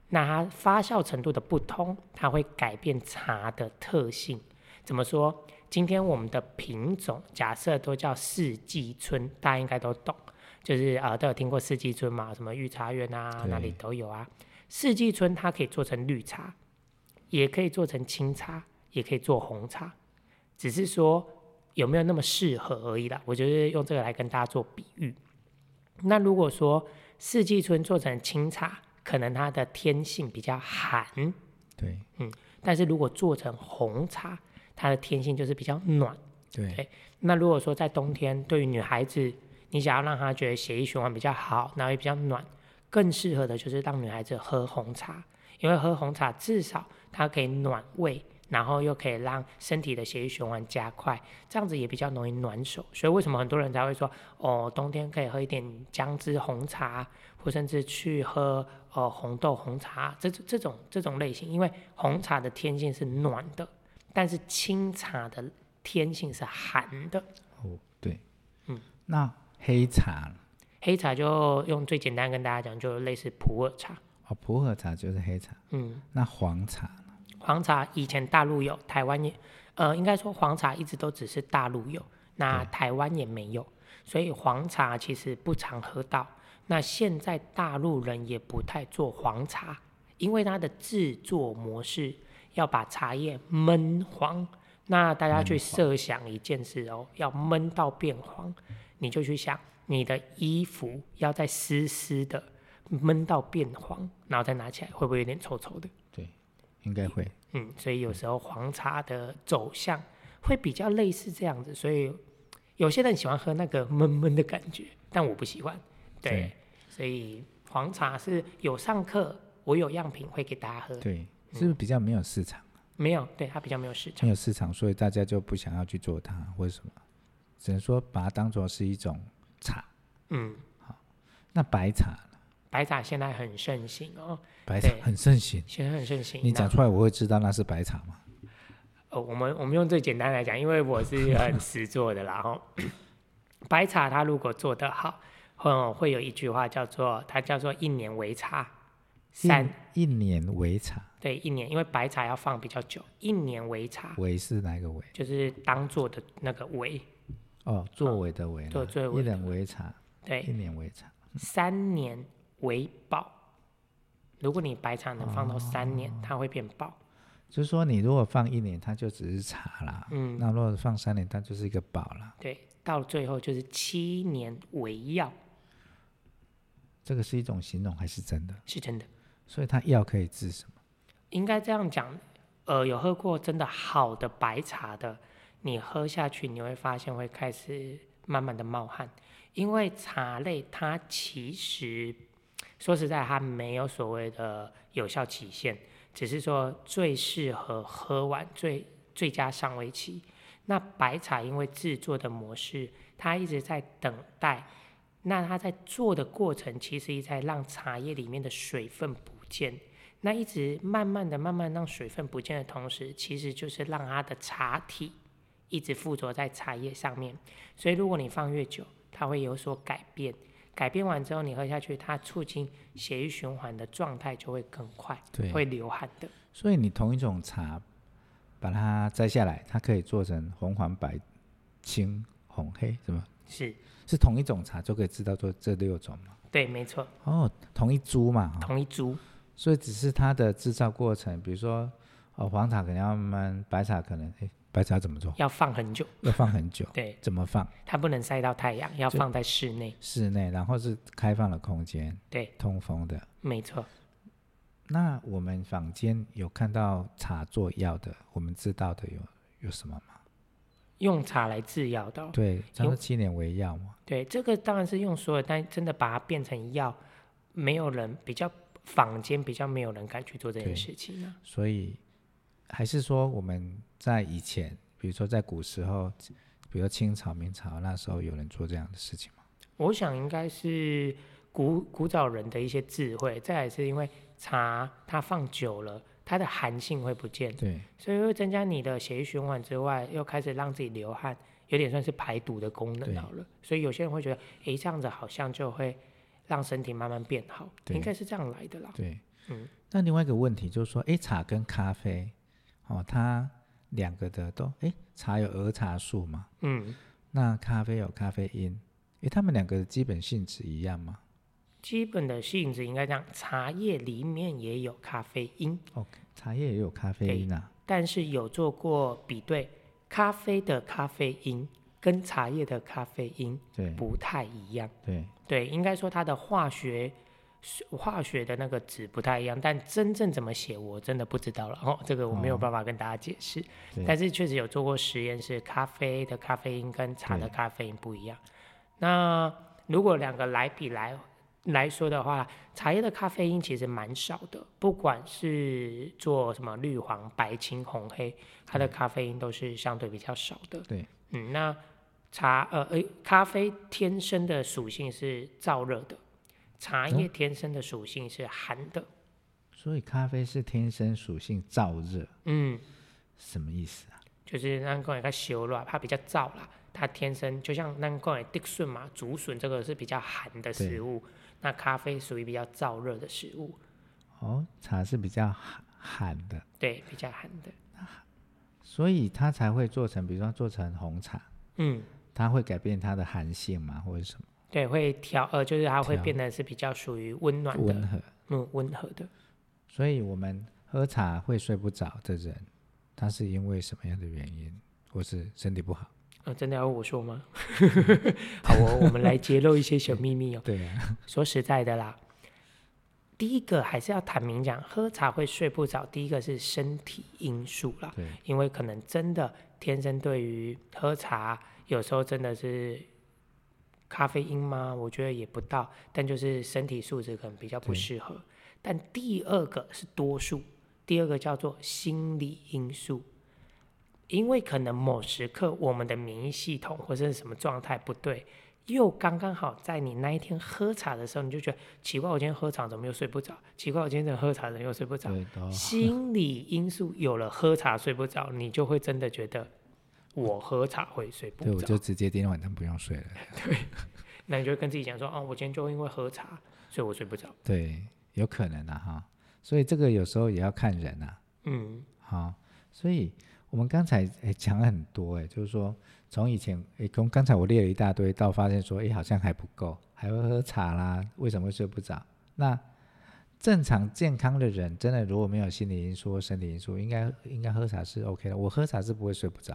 那它发酵程度的不同，它会改变茶的特性。怎么说？今天我们的品种假设都叫四季春，大家应该都懂。就是啊、呃，都有听过四季春嘛，什么御茶园啊，哪里都有啊。四季春它可以做成绿茶，也可以做成清茶，也可以做红茶，只是说有没有那么适合而已啦。我就是用这个来跟大家做比喻。那如果说四季春做成清茶，可能它的天性比较寒，对，嗯。但是如果做成红茶，它的天性就是比较暖，对。对，那如果说在冬天，对于女孩子，你想要让她觉得血液循环比较好，然后也比较暖，更适合的就是让女孩子喝红茶，因为喝红茶至少它可以暖胃，然后又可以让身体的血液循环加快，这样子也比较容易暖手。所以为什么很多人才会说，哦，冬天可以喝一点姜汁红茶，或甚至去喝呃红豆红茶这这种这种类型，因为红茶的天性是暖的，但是清茶的天性是寒的。哦，对，嗯，那。黑茶，黑茶就用最简单跟大家讲，就类似普洱茶。哦，普洱茶就是黑茶。嗯，那黄茶？黄茶以前大陆有，台湾也，呃，应该说黄茶一直都只是大陆有，那台湾也没有，所以黄茶其实不常喝到。那现在大陆人也不太做黄茶，因为它的制作模式要把茶叶闷黄。那大家去设想一件事哦，要闷到变黄。你就去想，你的衣服要再湿湿的，闷到变黄，然后再拿起来，会不会有点臭臭的？对，应该会。嗯，所以有时候黄茶的走向会比较类似这样子，所以有些人喜欢喝那个闷闷的感觉，但我不喜欢。对，对，所以黄茶是有上课，我有样品会给大家喝。对，是不是比较没有市场？嗯，没有，对，它比较没有市场。没有市场，所以大家就不想要去做它，为什么？只能说把它当做是一种茶，嗯，好，那白茶呢？白茶现在很盛行哦，白茶很盛行，现在很盛行。你讲出来我会知道那是白茶吗？哦，我们我们用最简单来讲，因为我是很 实做的啦，然后白茶它如果做得好，嗯，会有一句话叫做它叫做一年为茶，三一年为茶，对，一年，因为白茶要放比较久，一年为茶，为是哪个为？就是当做的那个为。哦，作为的为，对，作为一年为茶，对，一年为茶，三年为宝。如果你白茶能放到三年，哦、它会变宝。就是说，你如果放一年，它就只是茶啦。嗯，那如果放三年，它就是一个宝啦。对，到最后就是七年为药。这个是一种形容还是真的？是真的。所以它药可以治什么？应该这样讲。呃，有喝过真的好的白茶的。你喝下去，你会发现会开始慢慢的冒汗，因为茶类它其实说实在，它没有所谓的有效期限，只是说最适合喝完最最佳上位期。那白茶因为制作的模式，它一直在等待，那它在做的过程，其实一在让茶叶里面的水分不见，那一直慢慢的、慢慢让水分不见的同时，其实就是让它的茶体。一直附着在茶叶上面，所以如果你放越久，它会有所改变。改变完之后，你喝下去，它促进血液循环的状态就会更快，对，会流汗的。所以你同一种茶，把它摘下来，它可以做成红、黄、白、青、红、黑，是吗？是，是同一种茶就可以制造做这六种吗？对，没错。哦，同一株嘛。同一株。所以只是它的制造过程，比如说，哦，黄茶可能要慢慢，白茶可能，哎。白茶怎么做？要放很久，要放很久。对，怎么放？它不能晒到太阳，要放在室内。室内，然后是开放的空间。对，通风的。没错。那我们坊间有看到茶做药的，我们知道的有有什么吗？用茶来制药的。对，叫做七年为药嘛。对，这个当然是用所有，但真的把它变成药，没有人比较坊间比较没有人敢去做这件事情呢。所以。还是说我们在以前，比如说在古时候，比如清朝、明朝那时候有人做这样的事情吗？我想应该是古古早人的一些智慧，再来是因为茶它放久了，它的寒性会不见，对，所以会增加你的血液循环之外，又开始让自己流汗，有点算是排毒的功能好了。所以有些人会觉得，哎，这样子好像就会让身体慢慢变好，应该是这样来的啦。对，嗯。那另外一个问题就是说，哎，茶跟咖啡。哦，它两个的都哎，茶有儿茶素嘛？嗯，那咖啡有咖啡因，哎，它们两个的基本性质一样吗？基本的性质应该这样，茶叶里面也有咖啡因。OK，茶叶也有咖啡因啊。但是有做过比对，咖啡的咖啡因跟茶叶的咖啡因对不太一样。对对，应该说它的化学。化学的那个纸不太一样，但真正怎么写我真的不知道了哦，这个我没有办法跟大家解释。哦、但是确实有做过实验，是咖啡的咖啡因跟茶的咖啡因不一样。那如果两个来比来来说的话，茶叶的咖啡因其实蛮少的，不管是做什么绿黄白青红黑，它的咖啡因都是相对比较少的。对，嗯，那茶呃诶，咖啡天生的属性是燥热的。茶叶天生的属性是寒的，所以咖啡是天生属性燥热。嗯，什么意思啊？就是咱讲它修了，它比较燥啦。它天生就像咱讲的地笋嘛，竹笋这个是比较寒的食物，那咖啡属于比较燥热的食物。哦，茶是比较寒寒的。对，比较寒的。所以它才会做成，比如说做成红茶。嗯，它会改变它的寒性吗，或者什么？对，会调呃，就是它会变得是比较属于温暖的、温和，嗯，温和的。所以我们喝茶会睡不着的人，他是因为什么样的原因，或是身体不好？呃，真的要我说吗？好哦，我们来揭露一些小秘密哦。对啊，说实在的啦，第一个还是要坦明讲，喝茶会睡不着，第一个是身体因素啦。对，因为可能真的天生对于喝茶，有时候真的是。咖啡因吗？我觉得也不到，但就是身体素质可能比较不适合。但第二个是多数，第二个叫做心理因素，因为可能某时刻我们的免疫系统或者是什么状态不对，又刚刚好在你那一天喝茶的时候，你就觉得奇怪，我今天喝茶怎么又睡不着？奇怪，我今天怎么喝茶怎么又睡不着？心理因素有了，喝茶睡不着，你就会真的觉得。我喝茶会睡不着，对，我就直接今天晚上不用睡了。对，那你就跟自己讲说，哦，我今天就因为喝茶，所以我睡不着。对，有可能啊，哈。所以这个有时候也要看人啊。嗯，好。所以我们刚才诶讲了很多，诶，就是说从以前诶，从刚才我列了一大堆，到发现说，诶，好像还不够，还会喝茶啦，为什么会睡不着？那正常健康的人，真的如果没有心理因素或生理因素，应该应该喝茶是 OK 的。我喝茶是不会睡不着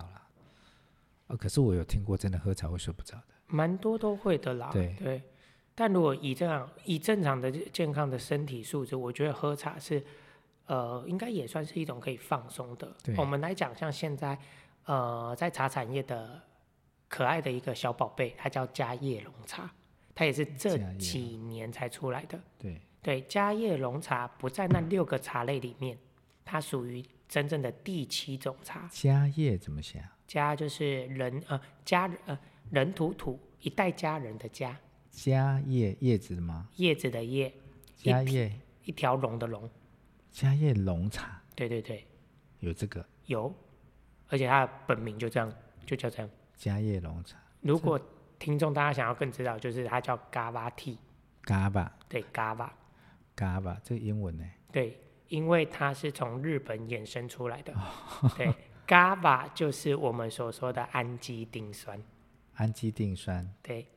了。可是我有听过，真的喝茶会睡不着的，蛮多都会的啦。对，对，但如果以这样以正常的健康的身体素质，我觉得喝茶是，呃，应该也算是一种可以放松的。对，我们来讲，像现在，呃，在茶产业的可爱的一个小宝贝，它叫嘉叶龙茶，它也是这几年才出来的。对，对，嘉叶龙茶不在那六个茶类里面，它属于真正的第七种茶。嘉叶怎么写啊？家就是人呃家呃人土土一代家人的家，家叶叶子吗？叶子的叶，家叶一条龙的龙，家叶龙茶。对对对，有这个有，而且它的本名就这样，就叫这样。家叶龙茶。如果听众大家想要更知道，就是它叫 Gava Tea。Gava。对 Gava。Gava 这个英文呢？对，因为它是从日本衍生出来的。对。GABA 就是我们所说的氨基丁酸，氨基丁酸，对，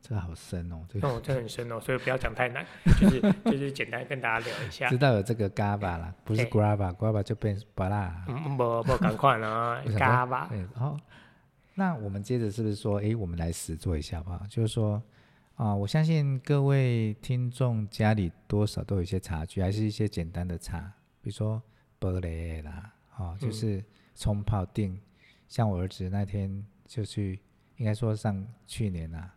这个好深哦，这个哦，这很深哦，所以不要讲太难，就是 就是简单跟大家聊一下。知道有这个 GABA 了，不是 GABA，GABA 就变巴拉。嗯，不不，赶快啊，GABA。对，好，那我们接着是不是说，哎，我们来实做一下吧？就是说啊，我相信各位听众家里多少都有一些茶具，还是一些简单的茶，比如说玻璃啦。哦，就是冲泡定，嗯、像我儿子那天就去，应该说上去年啊，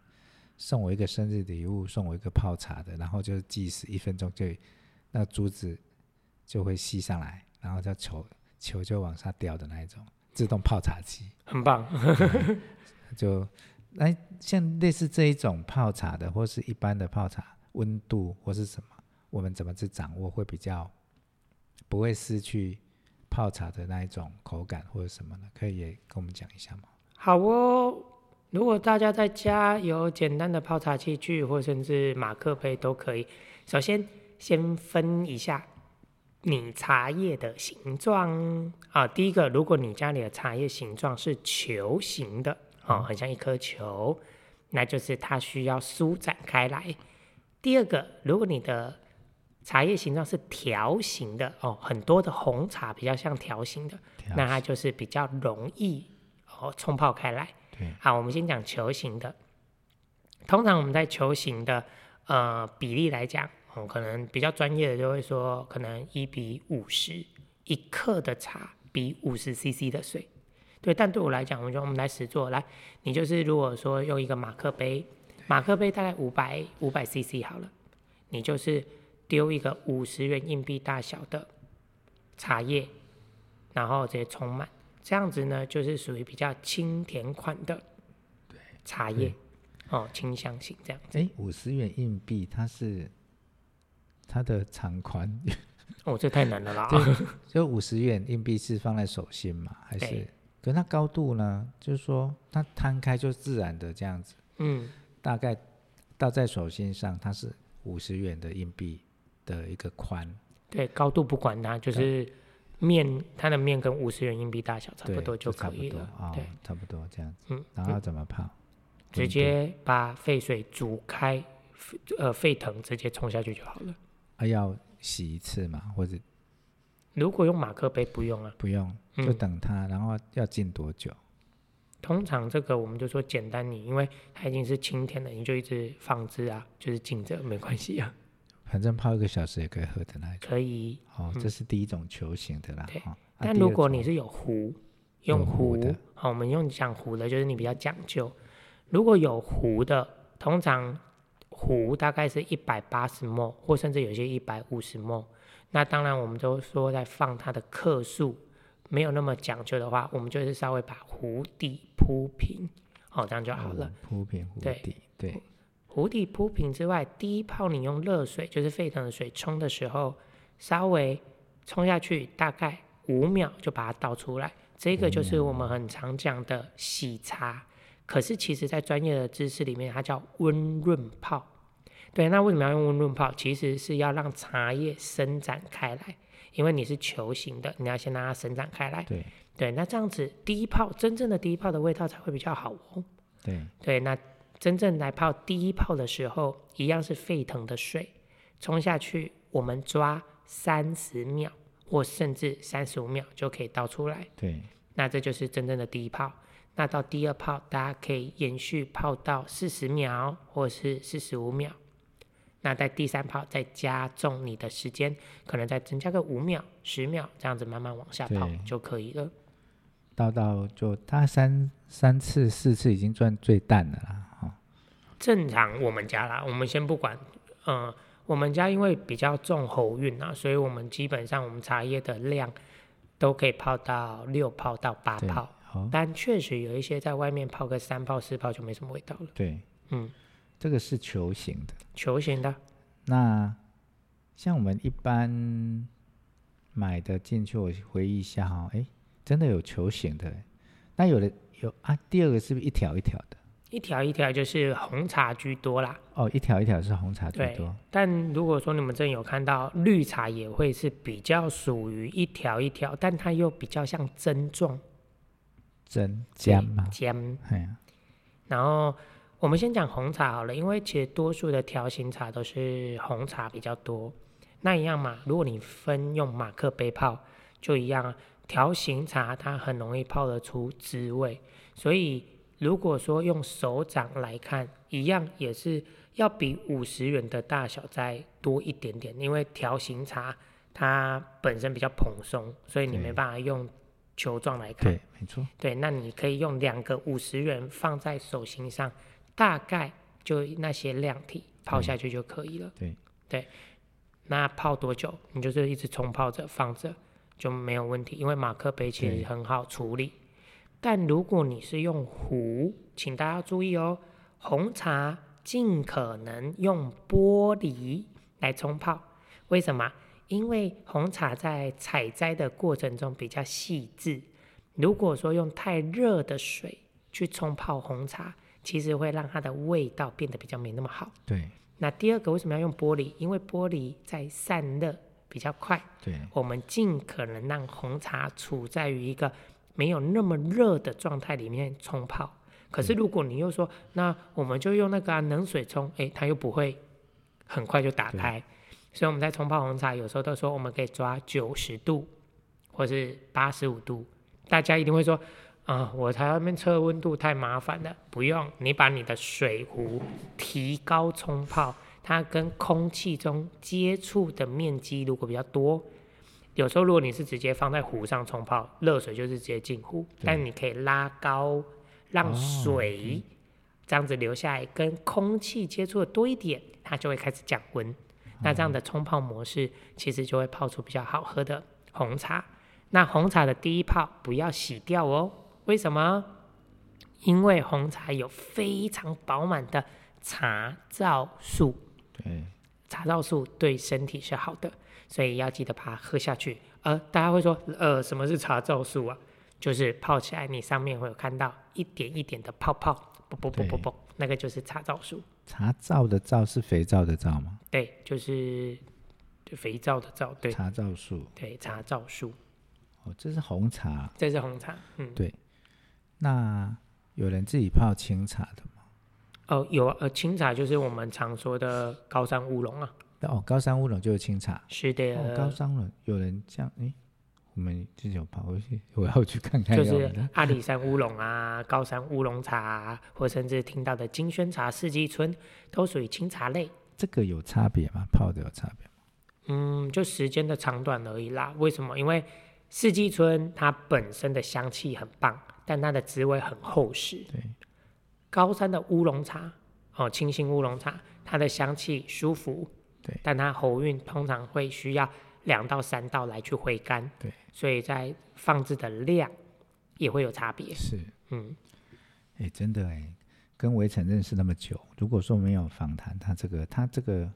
送我一个生日礼物，送我一个泡茶的，然后就计时一分钟就那珠子就会吸上来，然后叫球球就往下掉的那一种自动泡茶机，很棒。就哎，像类似这一种泡茶的，或是一般的泡茶温度或是什么，我们怎么去掌握会比较不会失去泡茶的那一种口感或者什么呢？可以也跟我们讲一下吗？好哦，如果大家在家有简单的泡茶器具，或甚至马克杯都可以。首先，先分一下你茶叶的形状啊。第一个，如果你家里的茶叶形状是球形的。哦，很像一颗球，那就是它需要舒展开来。第二个，如果你的茶叶形状是条形的，哦，很多的红茶比较像条形的，那它就是比较容易哦冲泡开来。对，好，我们先讲球形的。通常我们在球形的呃比例来讲，哦，可能比较专业的就会说，可能一比五十，一克的茶比五十 CC 的水。对，但对我来讲，我觉得我们来实做，来，你就是如果说用一个马克杯，马克杯大概五百五百 CC 好了，你就是丢一个五十元硬币大小的茶叶，然后直接冲满，这样子呢，就是属于比较清甜款的茶叶，哦，清香型这样子。哎，五十元硬币它是它的长宽？哦，这太难了啦。就五十元硬币是放在手心嘛？还是？可是它高度呢？就是说它摊开就自然的这样子。嗯，大概倒在手心上，它是五十元的硬币的一个宽。对，高度不管它，就是面它的面跟五十元硬币大小差不多就可以了。哦、对，差不多这样子。嗯，然后怎么泡？直接把沸水煮开，呃，沸腾，直接冲下去就好了。啊，要洗一次嘛，或者？如果用马克杯不用啊，不用，就等它，嗯、然后要浸多久？通常这个我们就说简单，你因为它已经是清甜了，你就一直放置啊，就是浸着没关系啊。反正泡一个小时也可以喝的那种。可以。哦，这是第一种球形的啦。对。但如果你是有壶，用壶的，好、哦，我们用讲壶的，就是你比较讲究。如果有壶的，通常壶大概是一百八十 ml，或甚至有些一百五十 ml。那当然，我们都说在放它的克数没有那么讲究的话，我们就是稍微把壶底铺平，哦，这样就好了。铺平壶底，对，对。壶底铺平之外，第一泡你用热水，就是沸腾的水冲的时候，稍微冲下去，大概五秒就把它倒出来。这个就是我们很常讲的洗茶，可是其实在专业的知识里面，它叫温润泡。对，那为什么要用温润泡？其实是要让茶叶伸展开来，因为你是球形的，你要先让它伸展开来。对对，那这样子第一泡真正的第一泡的味道才会比较好哦。对对，那真正来泡第一泡的时候，一样是沸腾的水冲下去，我们抓三十秒或甚至三十五秒就可以倒出来。对，那这就是真正的第一泡。那到第二泡，大家可以延续泡到四十秒或是四十五秒。那在第三泡再加重你的时间，可能再增加个五秒、十秒，这样子慢慢往下泡就可以了。倒到就它三三次、四次已经算最淡的了哈。正常我们家啦，我们先不管，嗯，我们家因为比较重喉韵啊，所以我们基本上我们茶叶的量都可以泡到六泡到八泡。但确实有一些在外面泡个三泡四泡就没什么味道了。对，嗯。这个是球形的，球形的。那像我们一般买的进去，我回忆一下哈，哎，真的有球形的。那有的有啊，第二个是不是一条一条的？一条一条就是红茶居多啦。哦，一条一条是红茶居多。但如果说你们真有看到绿茶，也会是比较属于一条一条，但它又比较像针状。针尖嘛？尖。哎呀。然后。我们先讲红茶好了，因为其实多数的条形茶都是红茶比较多。那一样嘛，如果你分用马克杯泡，就一样啊。条形茶它很容易泡得出滋味，所以如果说用手掌来看，一样也是要比五十元的大小再多一点点，因为条形茶它本身比较蓬松，所以你没办法用球状来看。对，没错。对，那你可以用两个五十元放在手心上。大概就那些量体泡下去就可以了。对对，那泡多久？你就是一直冲泡着放着，就没有问题，因为马克杯其实很好处理。但如果你是用壶，请大家注意哦，红茶尽可能用玻璃来冲泡。为什么？因为红茶在采摘的过程中比较细致。如果说用太热的水去冲泡红茶，其实会让它的味道变得比较没那么好。对。那第二个为什么要用玻璃？因为玻璃在散热比较快。对。我们尽可能让红茶处在于一个。没有那么热的状态里面冲泡，可是如果你又说，嗯、那我们就用那个、啊、冷水冲，诶，它又不会很快就打开。所以我们在冲泡红茶，有时候都说我们可以抓九十度，或是八十五度。大家一定会说，啊，我在外面测温度太麻烦了。不用，你把你的水壶提高冲泡，它跟空气中接触的面积如果比较多。有时候，如果你是直接放在壶上冲泡，热水就是直接进壶。但你可以拉高，让水这样子留下来，跟空气接触的多一点，它就会开始降温。那这样的冲泡模式，其实就会泡出比较好喝的红茶。那红茶的第一泡不要洗掉哦，为什么？因为红茶有非常饱满的茶皂素。对，茶皂素对身体是好的。所以要记得把它喝下去。呃，大家会说，呃，什么是茶皂素啊？就是泡起来，你上面会有看到一点一点的泡泡，不不不不不，那个就是茶皂素。茶皂的皂是肥皂的皂吗？对，就是就肥皂的皂。对，茶皂素。对，茶皂素。哦，这是红茶。这是红茶。嗯，对。那有人自己泡清茶的吗？哦，有。呃，清茶就是我们常说的高山乌龙啊。哦，高山乌龙就是清茶。是的。哦，高山乌龙有人这样，哎，我们之前有跑过去，我要去看看。就是阿里山乌龙啊，高山乌龙茶啊，或甚至听到的金萱茶、四季春，都属于清茶类。这个有差别吗？泡的有差别吗？嗯，就时间的长短而已啦。为什么？因为四季春它本身的香气很棒，但它的滋味很厚实。对。高山的乌龙茶，哦，清新乌龙茶，它的香气舒服。但它喉韵通常会需要两到三道来去回甘，对，所以在放置的量也会有差别。是，嗯，哎、欸，真的哎、欸，跟围城认识那么久，如果说没有访谈，他这个他这个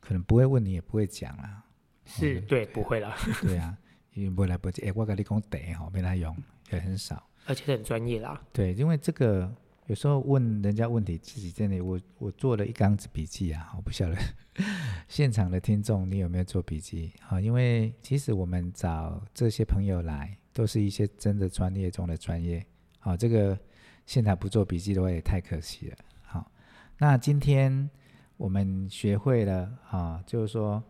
可能不会问你，也不会讲啦。是，对，不会了。对啊，因为不来不及，哎、欸，我跟你讲得哈，没来用也很少，而且很专业啦。对，因为这个。有时候问人家问题，自己真的，我我做了一缸子笔记啊，我不晓得 现场的听众你有没有做笔记？啊，因为其实我们找这些朋友来，都是一些真的专业中的专业。好，这个现场不做笔记的话也太可惜了。好，那今天我们学会了啊，就是说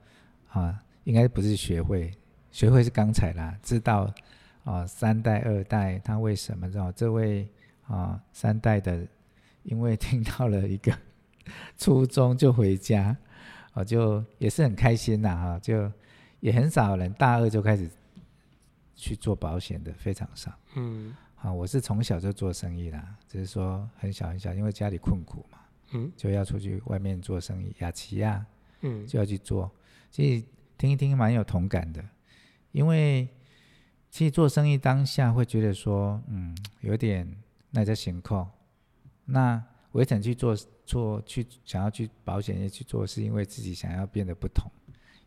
啊，应该不是学会，学会是刚才啦，知道啊，三代二代他为什么知道这位。啊，三代的，因为听到了一个初中就回家，我就也是很开心呐，哈，就也很少人大二就开始去做保险的，非常少。嗯，啊，我是从小就做生意啦，只是说很小很小，因为家里困苦嘛，嗯，就要出去外面做生意，雅琪亚，嗯，就要去做，其实听一听蛮有同感的，因为其实做生意当下会觉得说，嗯，有点。那在情况，那维辰去做做去想要去保险业去做，是因为自己想要变得不同。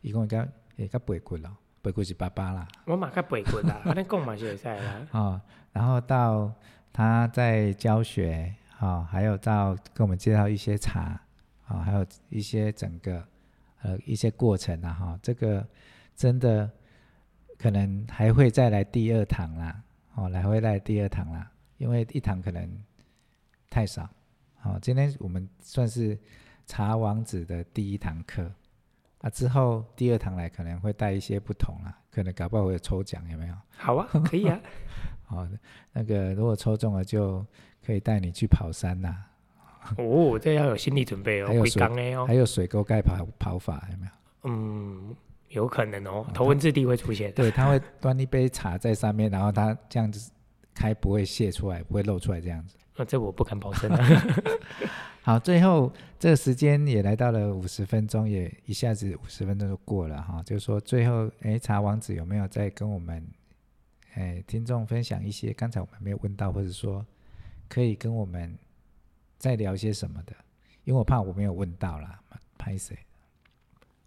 一共应该也该背过了，背过是爸爸啦。我马上背过啦，那讲嘛是会啦。哦，然后到他在教学，哦，还有到跟我们介绍一些茶，啊、哦，还有一些整个呃一些过程啊，哈、哦，这个真的可能还会再来第二堂啦，哦，来会来第二堂啦。因为一堂可能太少，好，今天我们算是茶王子的第一堂课啊，之后第二堂来可能会带一些不同啊，可能搞不好会有抽奖，有没有？好啊，可以啊。好的，那个如果抽中了，就可以带你去跑山呐。哦，这要有心理准备哦，还有水，还有水沟盖跑跑法，有没有？嗯，有可能哦，头文字 D 会出现。对，他会端一杯茶在上面，然后他这样子。开不会泄出来，不会露出来这样子。那、啊、这我不敢保证、啊。好，最后这个时间也来到了五十分钟，也一下子五十分钟就过了哈。就是说，最后，哎，茶王子有没有再跟我们，哎，听众分享一些刚才我们没有问到，或者说可以跟我们再聊些什么的？因为我怕我没有问到啦，拍谁？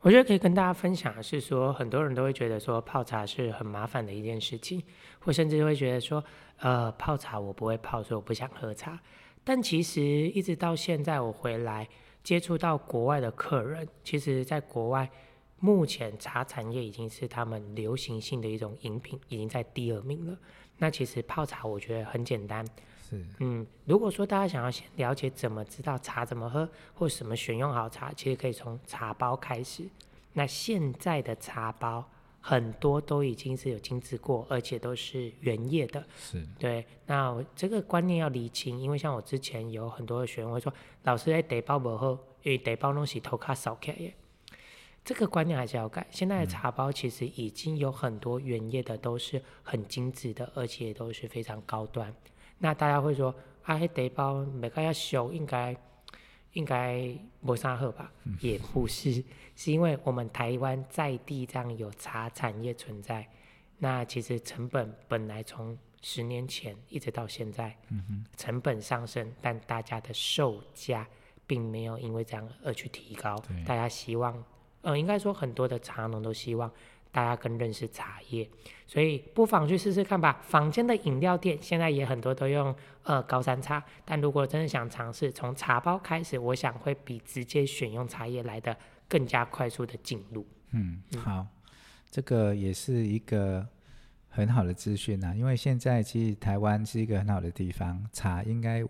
我觉得可以跟大家分享的是说，很多人都会觉得说泡茶是很麻烦的一件事情，或甚至会觉得说，呃，泡茶我不会泡，所以我不想喝茶。但其实一直到现在，我回来接触到国外的客人，其实在国外，目前茶产业已经是他们流行性的一种饮品，已经在第二名了。那其实泡茶，我觉得很简单。是，嗯，如果说大家想要先了解怎么知道茶怎么喝，或什么选用好茶，其实可以从茶包开始。那现在的茶包。很多都已经是有精制过，而且都是原叶的。是对。那这个观念要厘清，因为像我之前有很多的学员会说，老师在得包不好，因为茶包东西头卡少开耶。这个观念还是要改。现在的茶包其实已经有很多原叶的，都是很精致的，而且都是非常高端。那大家会说，啊，迄茶包每个要修，应该。应该没啥喝吧？也不是，是因为我们台湾在地这样有茶产业存在，那其实成本本来从十年前一直到现在，成本上升，但大家的售价并没有因为这样而去提高。大家希望，呃，应该说很多的茶农都希望。大家更认识茶叶，所以不妨去试试看吧。坊间的饮料店现在也很多都用呃高山茶，但如果真的想尝试从茶包开始，我想会比直接选用茶叶来的更加快速的进入。嗯，好，这个也是一个很好的资讯啊，因为现在其实台湾是一个很好的地方，茶应该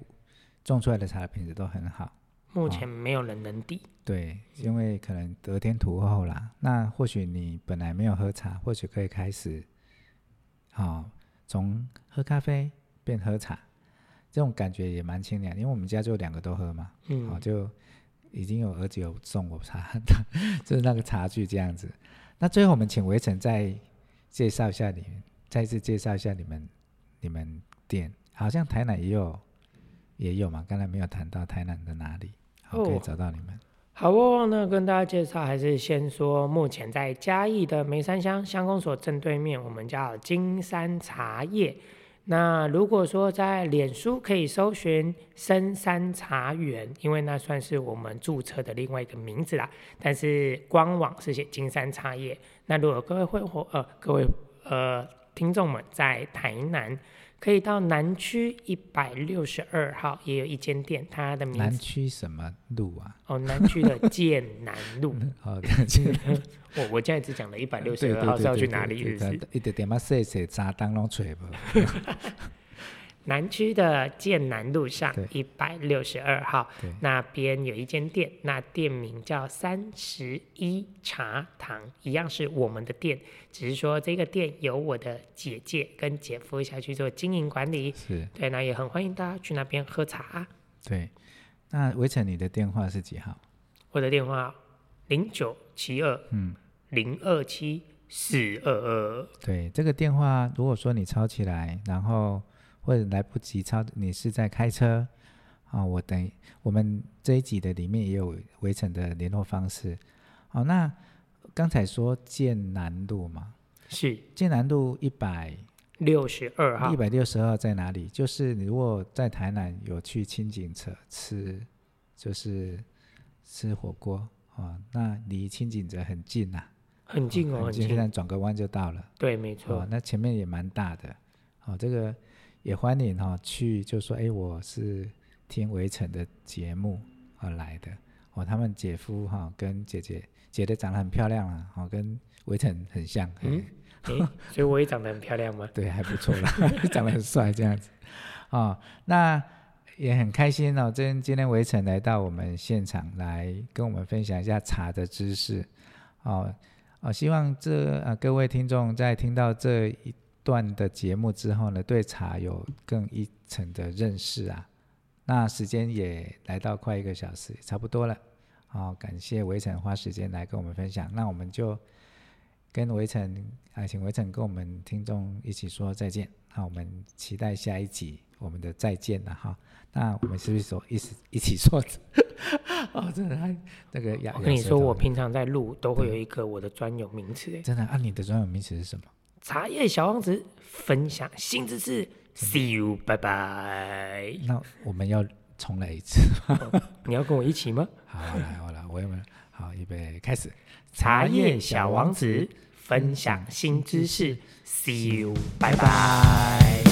种出来的茶的品质都很好。目前没有人能敌。哦，对，因为可能得天独厚啦。那或许你本来没有喝茶，或许可以开始，哦，从喝咖啡变喝茶，这种感觉也蛮清凉。因为我们家就两个都喝嘛，嗯，哦，就已经有儿子有送我茶，就是那个茶具这样子。那最后我们请维辰再介绍一下你们，再次介绍一下你们你们店，好像台南也有也有嘛，刚才没有谈到台南的哪里。好，可以找到你们。好哦，那跟大家介绍，还是先说，目前在嘉义的梅山乡乡公所正对面，我们叫金山茶叶。那如果说在脸书可以搜寻深山茶园，因为那算是我们注册的另外一个名字啦。但是官网是写金山茶叶。那如果各位会或呃各位呃听众们在台南。可以到南区一百六十二号，也有一间店，它的名字。南区什么路啊？哦，南区的剑南路。好 的，我我现在只讲了一百六十二号是要去哪里？是？一点点嘛，细细杂当拢吹不。南区的剑南路上一百六十二号，那边有一间店，那店名叫三十一茶堂，一样是我们的店，只是说这个店由我的姐姐跟姐夫下去做经营管理。是，对，那也很欢迎大家去那边喝茶。对，那维城，你的电话是几号？我的电话零九七二嗯零二七四二二。对，这个电话如果说你抄起来，然后。或者来不及抄，你是在开车啊？我等我们这一集的里面也有围城的联络方式。好，那刚才说剑南路嘛，是剑南路一百六十二号。一百六十二号在哪里？就是你如果在台南有去清景泽吃，就是吃火锅啊，那离清景泽很近呐，很近哦，很近，现在转个弯就到了。对，没错。那前面也蛮大的，哦，这个。也欢迎哈去，就说哎，我是听围城的节目而来的。哦，他们姐夫哈跟姐姐，姐姐长得很漂亮啊，哦，跟围城很像。嗯，哎，所以我也长得很漂亮吗？对，还不错啦，长得很帅这样子。哦，那也很开心哦，今今天围城来到我们现场来跟我们分享一下茶的知识。哦，哦，希望这啊各位听众在听到这一。段的节目之后呢，对茶有更一层的认识啊。那时间也来到快一个小时，差不多了。好，感谢围城花时间来跟我们分享。那我们就跟围城啊，请围城跟我们听众一起说再见。那我们期待下一集我们的再见了哈。那我们是不是说一起一起说？哦，真的，那个雅，我跟你说，我平常在录都会有一个我的专有名词。真的，啊，你的专有名词是什么？茶叶小王子分享新知识，See you，拜拜。那我们要重来一次，哦，你要跟我一起吗？好，来，好了，我有没有？好，预备，开始。茶叶小王子分享新知识，See you，拜拜。